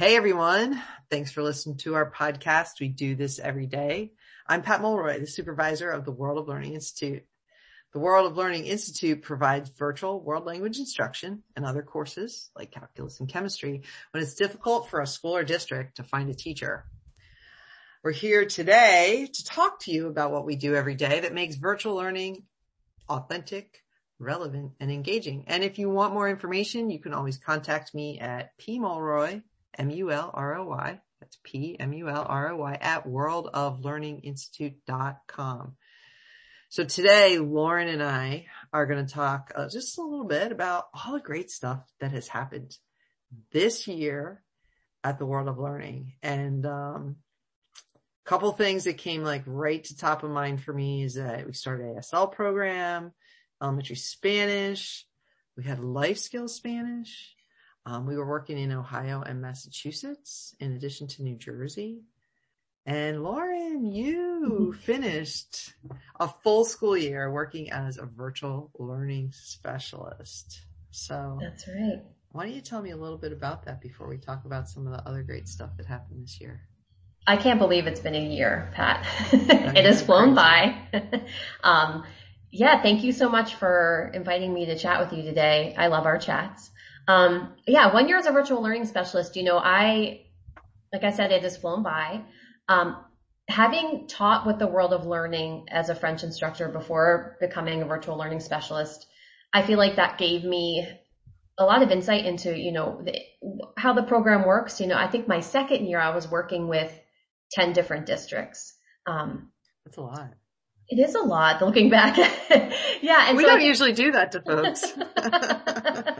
Hey everyone. Thanks for listening to our podcast. We do this every day. I'm Pat Mulroy, the supervisor of the World of Learning Institute. The World of Learning Institute provides virtual world language instruction and other courses like calculus and chemistry when it's difficult for a school or district to find a teacher. We're here today to talk to you about what we do every day that makes virtual learning authentic, relevant, and engaging. And if you want more information, you can always contact me at pmulroy M-U-L-R-O-Y. That's P-M-U-L-R-O-Y at worldoflearninginstitute.com. So today, Lauren and I are going to talk uh, just a little bit about all the great stuff that has happened this year at the World of Learning. And, um, a couple things that came like right to top of mind for me is that we started ASL program, elementary Spanish. We had life skills Spanish. Um, we were working in Ohio and Massachusetts in addition to New Jersey. And Lauren, you finished a full school year working as a virtual learning specialist. So that's right. Why don't you tell me a little bit about that before we talk about some of the other great stuff that happened this year? I can't believe it's been a year, Pat. it has flown by. um, yeah, thank you so much for inviting me to chat with you today. I love our chats. Um, yeah, one year as a virtual learning specialist, you know, I, like I said, it has flown by. Um, having taught with the world of learning as a French instructor before becoming a virtual learning specialist, I feel like that gave me a lot of insight into, you know, the, how the program works. You know, I think my second year I was working with 10 different districts. Um, That's a lot. It is a lot looking back. yeah. And we so don't usually do that to folks.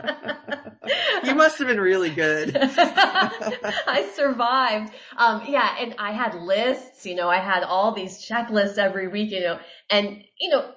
you must have been really good. I survived. Um, yeah, and I had lists, you know, I had all these checklists every week, you know, and, you know,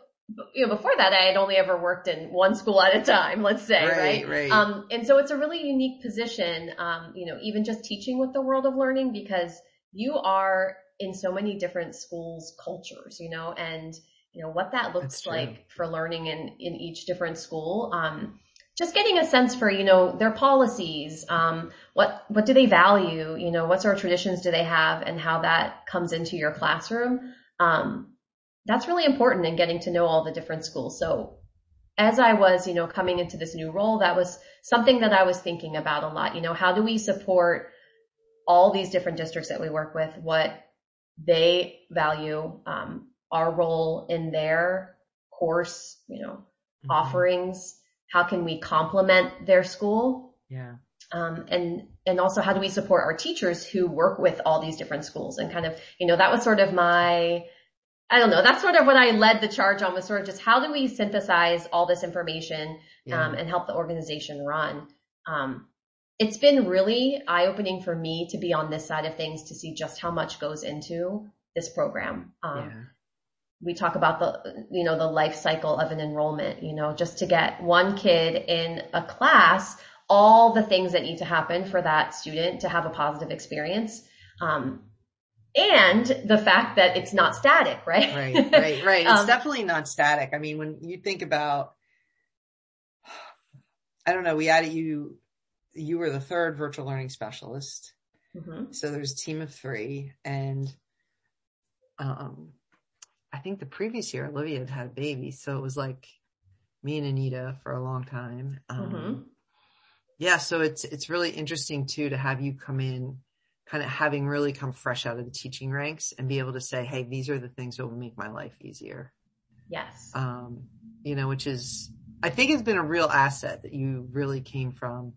you know, before that I had only ever worked in one school at a time, let's say, right? Right. right. Um, and so it's a really unique position, um, you know, even just teaching with the world of learning because you are in so many different schools cultures, you know, and, you know, what that looks like for learning in, in each different school. Um, just getting a sense for, you know, their policies, um, what, what do they value, you know, what sort of traditions do they have and how that comes into your classroom. Um, that's really important in getting to know all the different schools. So as I was, you know, coming into this new role, that was something that I was thinking about a lot. You know, how do we support all these different districts that we work with, what they value, um, our role in their course, you know, mm-hmm. offerings, how can we complement their school? Yeah. Um, and and also how do we support our teachers who work with all these different schools and kind of you know that was sort of my I don't know that's sort of what I led the charge on was sort of just how do we synthesize all this information yeah. um, and help the organization run. Um, it's been really eye opening for me to be on this side of things to see just how much goes into this program. Um, yeah we talk about the, you know, the life cycle of an enrollment, you know, just to get one kid in a class, all the things that need to happen for that student to have a positive experience. Um, and the fact that it's not static, right? Right, right, right. It's um, definitely not static. I mean, when you think about, I don't know, we added you, you were the third virtual learning specialist. Mm-hmm. So there's a team of three and, um, I think the previous year Olivia had had a baby, so it was like me and Anita for a long time. Um, mm-hmm. yeah, so it's, it's really interesting too to have you come in kind of having really come fresh out of the teaching ranks and be able to say, Hey, these are the things that will make my life easier. Yes. Um, you know, which is, I think it's been a real asset that you really came from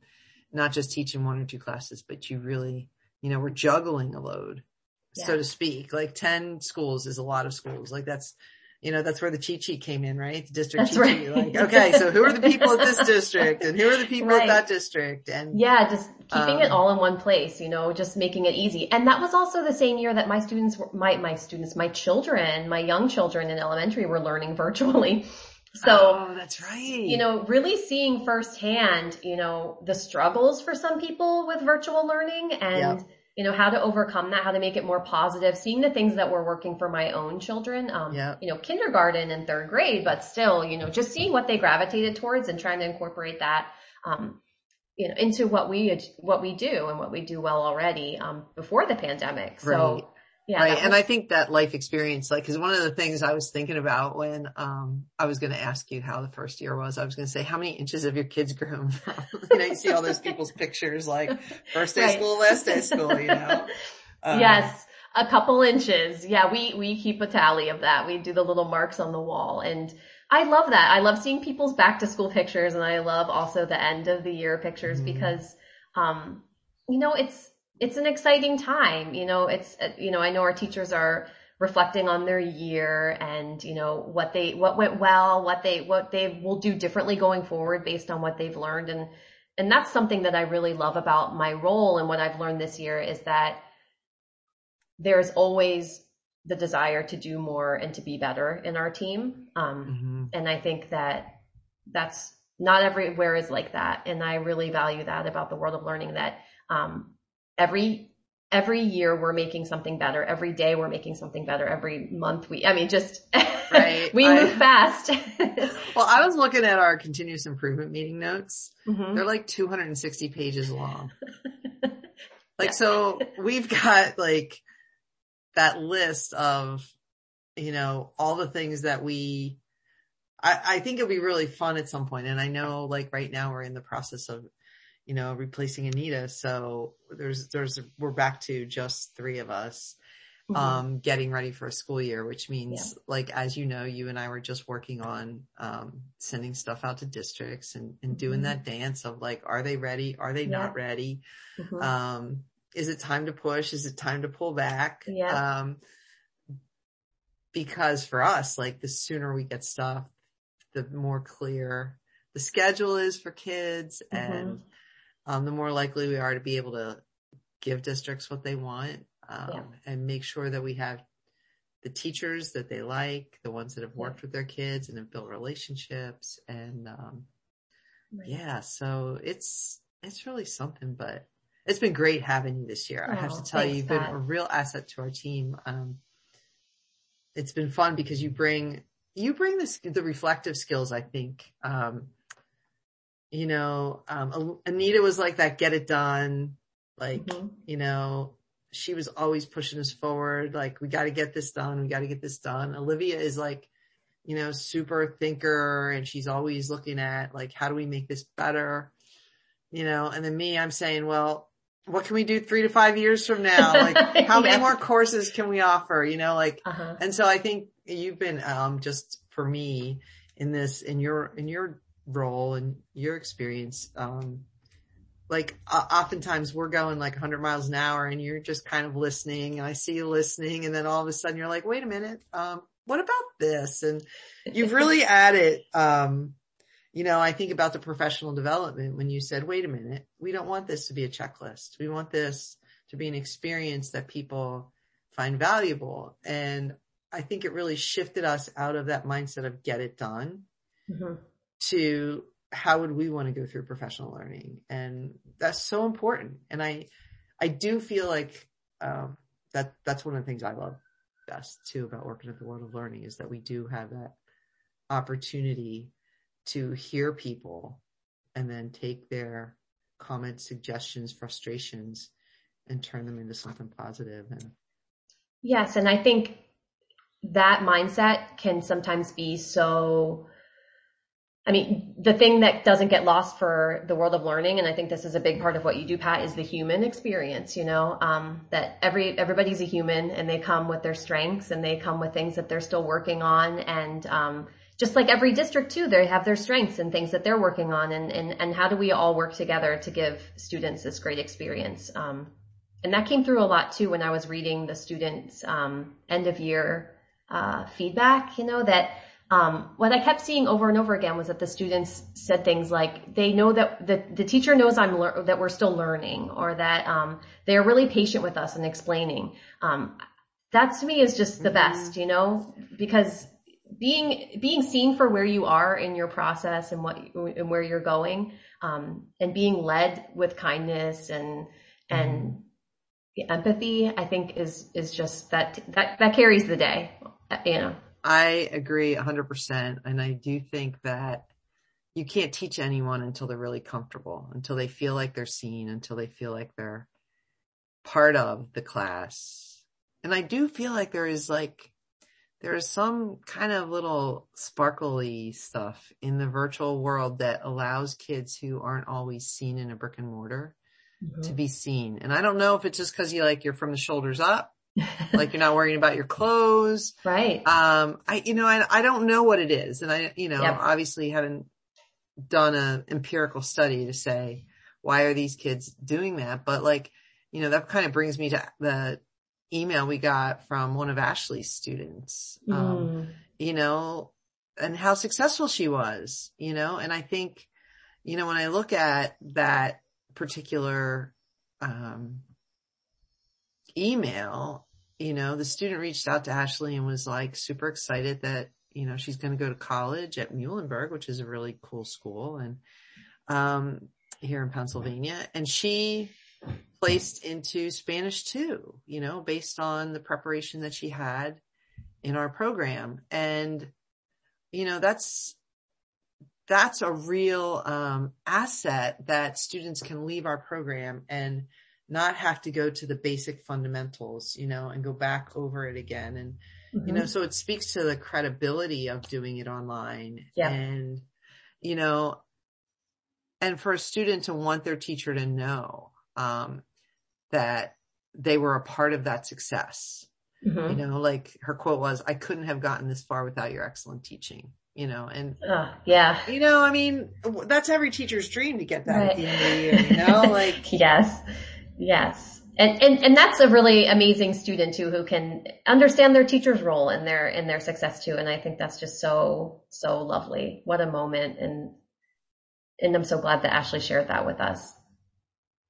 not just teaching one or two classes, but you really, you know, were juggling a load yeah. so to speak. Like 10 schools is a lot of schools. Like that's, you know, that's where the cheat sheet came in, right? The district that's right. Like, okay, so who are the people at this district and who are the people right. at that district? And yeah, just keeping um, it all in one place, you know, just making it easy. And that was also the same year that my students, my, my students, my children, my young children in elementary were learning virtually. So oh, that's right. You know, really seeing firsthand, you know, the struggles for some people with virtual learning and yep you know, how to overcome that, how to make it more positive, seeing the things that were working for my own children, um, yeah. you know, kindergarten and third grade, but still, you know, just seeing what they gravitated towards and trying to incorporate that. Um, you know, into what we, what we do and what we do well already, um, before the pandemic. So, right. Yeah. Right. Was- and I think that life experience, like, cause one of the things I was thinking about when, um, I was going to ask you how the first year was, I was going to say, how many inches have your kids grown you know, you see all those people's pictures, like first day right. school, last day school, you know? Um, yes. A couple inches. Yeah. We, we keep a tally of that. We do the little marks on the wall and, I love that. I love seeing people's back to school pictures and I love also the end of the year pictures mm-hmm. because, um, you know, it's, it's an exciting time. You know, it's, you know, I know our teachers are reflecting on their year and, you know, what they, what went well, what they, what they will do differently going forward based on what they've learned. And, and that's something that I really love about my role and what I've learned this year is that there's always the desire to do more and to be better in our team. Um, mm-hmm. and I think that that's not everywhere is like that. And I really value that about the world of learning that, um, every every year we're making something better. Every day we're making something better. Every month we, I mean, just right. we move I, fast. well, I was looking at our continuous improvement meeting notes. Mm-hmm. They're like 260 pages long. like, yeah. so we've got like that list of, you know, all the things that we, I, I think it'll be really fun at some point. And I know like right now we're in the process of you know, replacing Anita. So there's, there's, we're back to just three of us, mm-hmm. um, getting ready for a school year, which means yeah. like, as you know, you and I were just working on, um, sending stuff out to districts and, and doing mm-hmm. that dance of like, are they ready? Are they yeah. not ready? Mm-hmm. Um, is it time to push? Is it time to pull back? Yeah. Um, because for us, like the sooner we get stuff, the more clear the schedule is for kids mm-hmm. and um, the more likely we are to be able to give districts what they want um, yeah. and make sure that we have the teachers that they like, the ones that have worked with their kids and have built relationships. And um, right. yeah, so it's it's really something. But it's been great having you this year. Oh, I have to oh, tell you, you've been a real asset to our team. Um, it's been fun because you bring you bring this the reflective skills. I think um, you know, um, Anita was like that, get it done. Like, mm-hmm. you know, she was always pushing us forward. Like, we got to get this done. We got to get this done. Olivia is like, you know, super thinker and she's always looking at like, how do we make this better? You know, and then me, I'm saying, well, what can we do three to five years from now? Like, how many more courses can we offer? You know, like, uh-huh. and so I think you've been, um, just for me in this, in your, in your role and your experience, um, like uh, oftentimes we're going like 100 miles an hour and you're just kind of listening and I see you listening and then all of a sudden you're like, wait a minute, um, what about this? And you've really added, um, you know, I think about the professional development when you said, wait a minute, we don't want this to be a checklist. We want this to be an experience that people find valuable. And I think it really shifted us out of that mindset of get it done mm-hmm to how would we want to go through professional learning? And that's so important. And I, I do feel like, um, that, that's one of the things I love best too about working at the world of learning is that we do have that opportunity to hear people and then take their comments, suggestions, frustrations and turn them into something positive and yes and i think that mindset can sometimes be so I mean, the thing that doesn't get lost for the world of learning, and I think this is a big part of what you do, Pat, is the human experience, you know, um, that every, everybody's a human and they come with their strengths and they come with things that they're still working on. And, um, just like every district too, they have their strengths and things that they're working on and, and, and how do we all work together to give students this great experience? Um, and that came through a lot too when I was reading the students, um, end of year, uh, feedback, you know, that, um, what I kept seeing over and over again was that the students said things like they know that the, the teacher knows I'm lear- that we're still learning, or that um, they are really patient with us and explaining. Um, that to me is just the mm-hmm. best, you know, because being being seen for where you are in your process and what and where you're going, um, and being led with kindness and and mm-hmm. empathy, I think is is just that that that carries the day, you know. I agree 100%. And I do think that, you can't teach anyone until they're really comfortable, until they feel like they're seen, until they feel like they're part of the class. And I do feel like there is like, there is some kind of little sparkly stuff in the virtual world that allows kids who aren't always seen in a brick and mortar mm-hmm. to be seen. And I don't know if it's just cause you like, you're from the shoulders up, like you're not worrying about your clothes. Right. Um, I, you know, I, I don't know what it is. And I, you know, yep. obviously haven't done an empirical study to say, why are these kids doing that? But like, you know, that kind of brings me to the email we got from one of Ashley's students, um, mm. you know, and how successful she was, you know, and I think, you know, when I look at that particular, um, email, you know, the student reached out to Ashley and was like super excited that, you know, she's going to go to college at Muhlenberg, which is a really cool school and, um, here in Pennsylvania. And she placed into Spanish too, you know, based on the preparation that she had in our program. And, you know, that's, that's a real, um, asset that students can leave our program and not have to go to the basic fundamentals, you know, and go back over it again. And, mm-hmm. you know, mm-hmm. so it speaks to the credibility of doing it online yeah. and, you know, and for a student to want their teacher to know, um, that they were a part of that success. Mm-hmm. You know, like her quote was, I couldn't have gotten this far without your excellent teaching, you know, and uh, yeah, you know, I mean, that's every teacher's dream to get that right. at the end of the year, you know, like yes, yes. And, and, and that's a really amazing student too, who can understand their teacher's role in their, in their success too. And I think that's just so, so lovely. What a moment. And, and I'm so glad that Ashley shared that with us.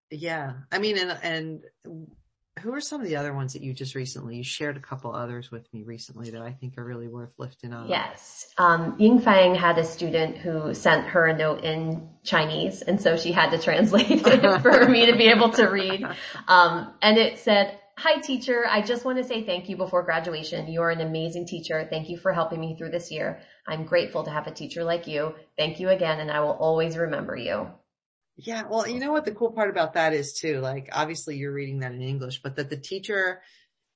Yeah. I mean, and, and who are some of the other ones that you just recently, you shared a couple others with me recently that I think are really worth lifting up. Yes. Um, Ying Fang had a student who sent her a note in Chinese and so she had to translate it for me to be able to read. Um, and it said, Hi teacher, I just want to say thank you before graduation. You are an amazing teacher. Thank you for helping me through this year. I'm grateful to have a teacher like you. Thank you again and I will always remember you. Yeah. Well, you know what the cool part about that is too, like obviously you're reading that in English, but that the teacher,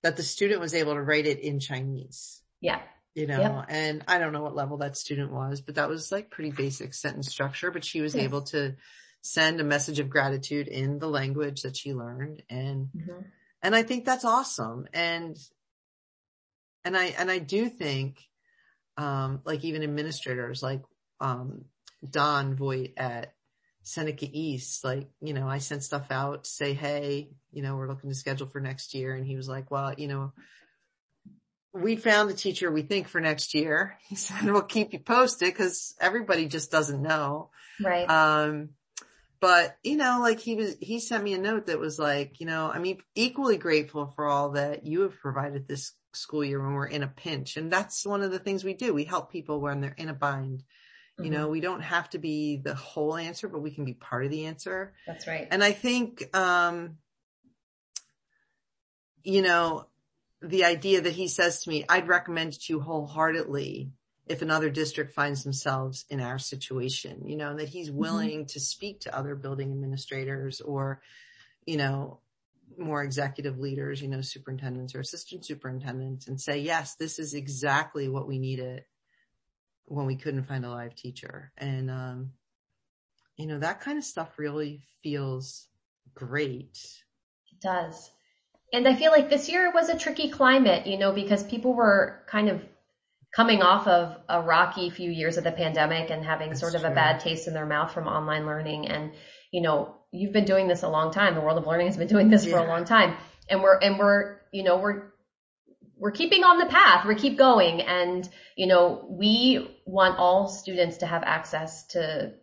that the student was able to write it in Chinese. Yeah. You know, yep. and I don't know what level that student was, but that was like pretty basic sentence structure, but she was yes. able to send a message of gratitude in the language that she learned. And, mm-hmm. and I think that's awesome. And, and I, and I do think, um, like even administrators like, um, Don Voigt at Seneca East, like, you know, I sent stuff out, say, hey, you know, we're looking to schedule for next year. And he was like, well, you know, we found a teacher we think for next year. He said, we'll keep you posted because everybody just doesn't know. Right. Um, but you know, like he was, he sent me a note that was like, you know, I mean, equally grateful for all that you have provided this school year when we're in a pinch. And that's one of the things we do. We help people when they're in a bind you know, mm-hmm. we don't have to be the whole answer, but we can be part of the answer. That's right. And I think, um, you know, the idea that he says to me, I'd recommend it to you wholeheartedly if another district finds themselves in our situation, you know, that he's mm-hmm. willing mm-hmm. to speak to other building administrators or, you know, more executive leaders, you know, superintendents or assistant superintendents and say, yes, this is exactly what we needed when we couldn't find a live teacher. And, um, you know, that kind of stuff really feels great. It does. And I feel like this year was a tricky climate, you know, because people were kind of coming off of a rocky few years of the pandemic and having That's sort of true. a bad taste in their mouth from online learning. And, you know, you've been doing this a long time. The world of learning has been doing this yeah. for a long time. And we're, and we're, you know, we're we're keeping on the path. We keep going. And, you know, we want all students to have access to,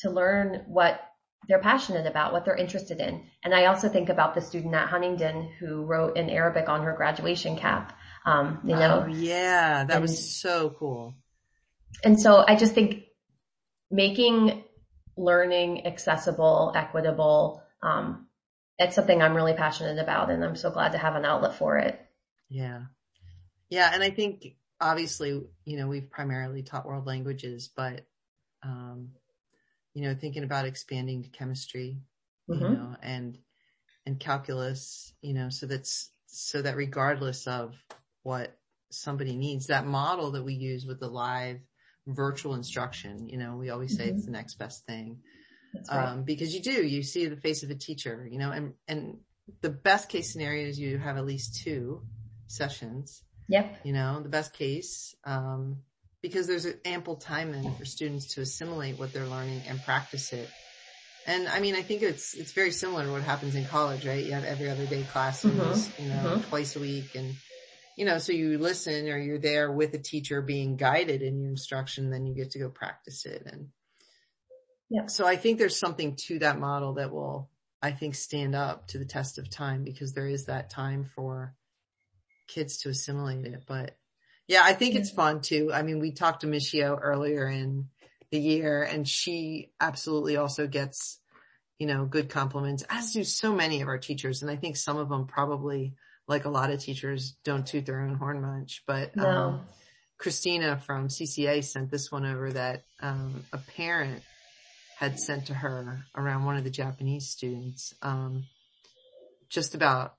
to learn what they're passionate about, what they're interested in. And I also think about the student at Huntingdon who wrote in Arabic on her graduation cap. Um, you know, oh, yeah, that and, was so cool. And so I just think making learning accessible, equitable, um, it's something I'm really passionate about and I'm so glad to have an outlet for it. Yeah. Yeah. And I think obviously, you know, we've primarily taught world languages, but um, you know, thinking about expanding to chemistry, mm-hmm. you know, and, and calculus, you know, so that's, so that regardless of what somebody needs, that model that we use with the live virtual instruction, you know, we always say mm-hmm. it's the next best thing. Right. Um, because you do, you see the face of a teacher, you know, and, and the best case scenario is you have at least two sessions. Yep. You know, the best case, um, because there's ample time then for students to assimilate what they're learning and practice it. And I mean, I think it's, it's very similar to what happens in college, right? You have every other day classes, mm-hmm. you know, mm-hmm. twice a week and, you know, so you listen or you're there with a teacher being guided in your instruction, then you get to go practice it. And yeah, so I think there's something to that model that will, I think, stand up to the test of time because there is that time for kids to assimilate it. But yeah, I think it's fun too. I mean, we talked to Michio earlier in the year and she absolutely also gets, you know, good compliments as do so many of our teachers. And I think some of them probably like a lot of teachers don't toot their own horn much, but, no. um, Christina from CCA sent this one over that, um, a parent had sent to her around one of the Japanese students, um, just about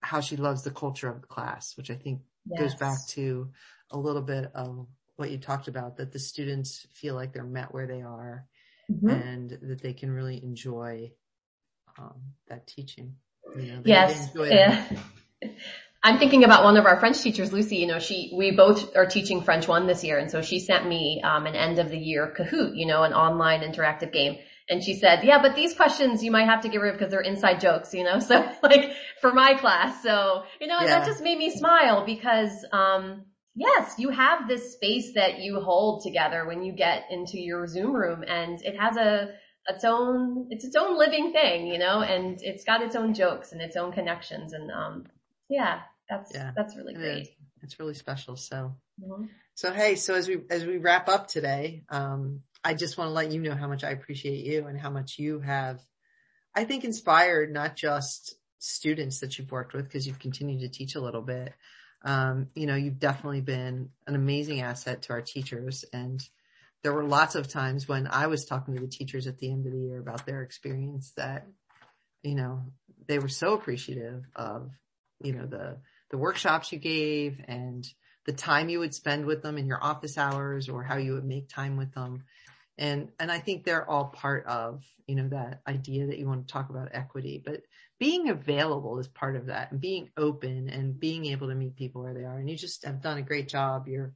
how she loves the culture of the class, which I think yes. goes back to a little bit of what you talked about, that the students feel like they're met where they are mm-hmm. and that they can really enjoy um, that teaching. You know, yes. Yeah. I'm thinking about one of our French teachers, Lucy, you know, she, we both are teaching French one this year. And so she sent me, um, an end of the year Kahoot, you know, an online interactive game. And she said, yeah, but these questions you might have to get rid of because they're inside jokes, you know, so like for my class. So, you know, yeah. that just made me smile because, um, yes, you have this space that you hold together when you get into your Zoom room and it has a, its own, it's its own living thing, you know, and it's got its own jokes and its own connections. And, um, yeah, that's, yeah, that's really great. It's really special. So, mm-hmm. so hey, so as we, as we wrap up today, um, I just want to let you know how much I appreciate you and how much you have, I think inspired not just students that you've worked with because you've continued to teach a little bit. Um, you know, you've definitely been an amazing asset to our teachers and there were lots of times when I was talking to the teachers at the end of the year about their experience that, you know, they were so appreciative of, you know, the, the workshops you gave and the time you would spend with them in your office hours or how you would make time with them. And, and I think they're all part of, you know, that idea that you want to talk about equity, but being available is part of that and being open and being able to meet people where they are. And you just have done a great job. You're,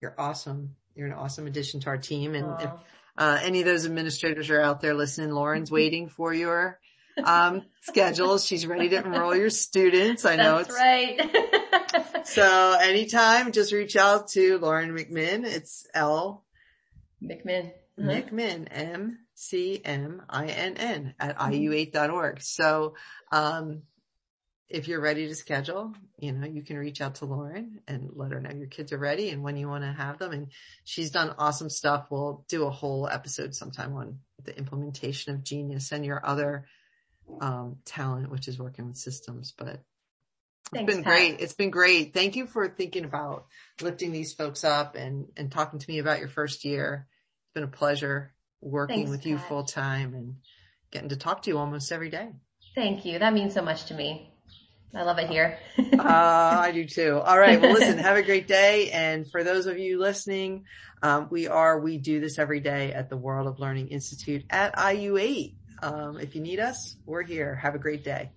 you're awesome you're an awesome addition to our team. And if uh, any of those administrators are out there listening, Lauren's waiting for your um, schedules. She's ready to enroll your students. I know That's it's right. so anytime, just reach out to Lauren McMinn. It's L McMinn. Uh-huh. McMinn, M C M I N N at mm-hmm. iu8.org. So, um, if you're ready to schedule, you know, you can reach out to Lauren and let her know your kids are ready and when you want to have them. And she's done awesome stuff. We'll do a whole episode sometime on the implementation of genius and your other, um, talent, which is working with systems, but Thanks, it's been Pat. great. It's been great. Thank you for thinking about lifting these folks up and, and talking to me about your first year. It's been a pleasure working Thanks, with Pat. you full time and getting to talk to you almost every day. Thank you. That means so much to me. I love it here. uh, I do too. All right. Well, listen, have a great day. And for those of you listening, um, we are, we do this every day at the World of Learning Institute at IU8. Um, if you need us, we're here. Have a great day.